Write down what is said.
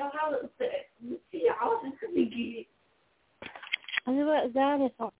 I het is niet jouw, het is niet. En wat daar is op.